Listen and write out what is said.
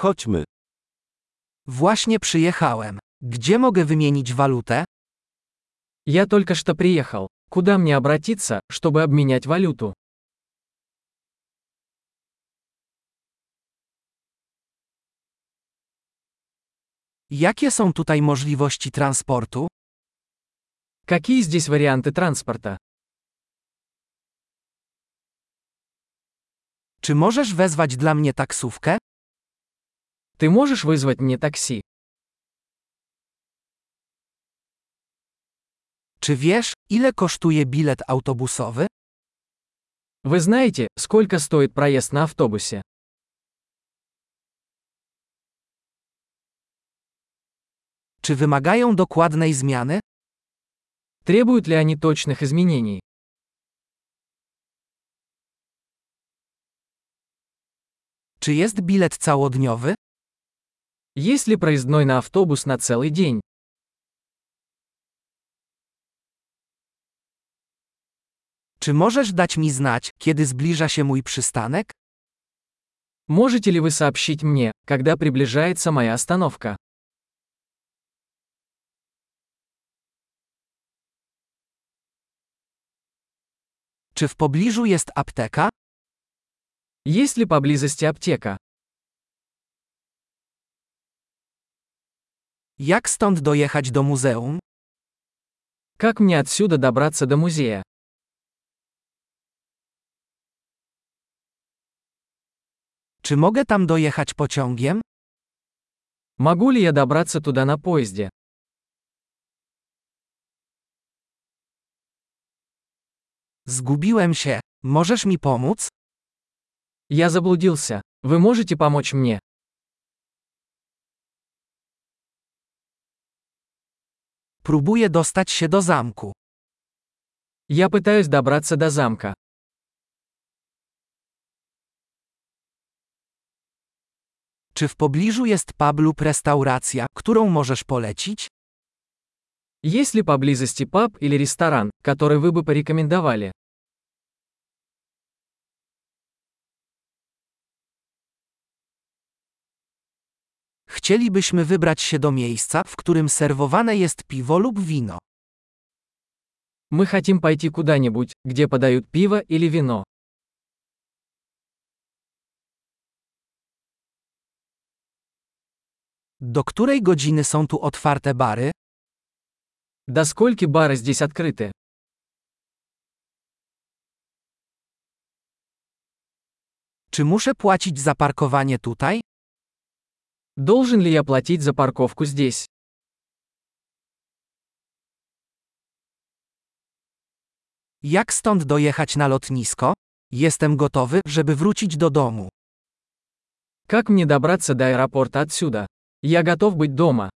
Chodźmy. Właśnie przyjechałem. Gdzie mogę wymienić walutę? Я только что приехал. Куда мне обратиться, чтобы обменять валюту? Jakie są tutaj możliwości transportu? Какие здесь варианты транспорта? Czy możesz wezwać dla mnie taksówkę? Ты можешь вызвать мне такси? Czy wiesz, ile kosztuje bilet autobusowy? Вы знаете, сколько стоит проезд на автобусе? Czy wymagają dokładnej zmiany? Требуют ли они точных изменений? Czy jest bilet całodniowy? Есть ли проездной на автобус на целый день? Czy możesz dać mi znać, kiedy zbliża się mój przystanek? Можете ли вы сообщить мне, когда приближается моя остановка? Czy w pobliżu jest apteka? Есть ли поблизости аптека? Jak stąd dojechać do muzeum? Как мне отсюда добраться до музея? Czy mogę tam dojechać pociągiem? Могу ли я добраться туда на поезде? Zgubiłem się. Możesz mi pomóc? Я заблудился. Вы можете помочь мне? Próbuję dostać się do zamku. Я пытаюсь добраться до замка. Czy w pobliżu jest pub lub restauracja, którą możesz polecić? Есть ли поблизости паб или ресторан, который вы бы порекомендовали? Chcielibyśmy wybrać się do miejsca, w którym serwowane jest piwo lub wino. Мы хотим пойти куда-нибудь, где подают пиво или вино. Do której godziny są tu otwarte bary? До скольки бары здесь открыты? Czy muszę płacić za parkowanie tutaj? Должен ли я платить за парковку здесь? Jak stąd dojechać na lotnisko? Jestem gotowy, żeby wrócić do domu. Как мне добраться до аэропорта отсюда? Я готов быть дома.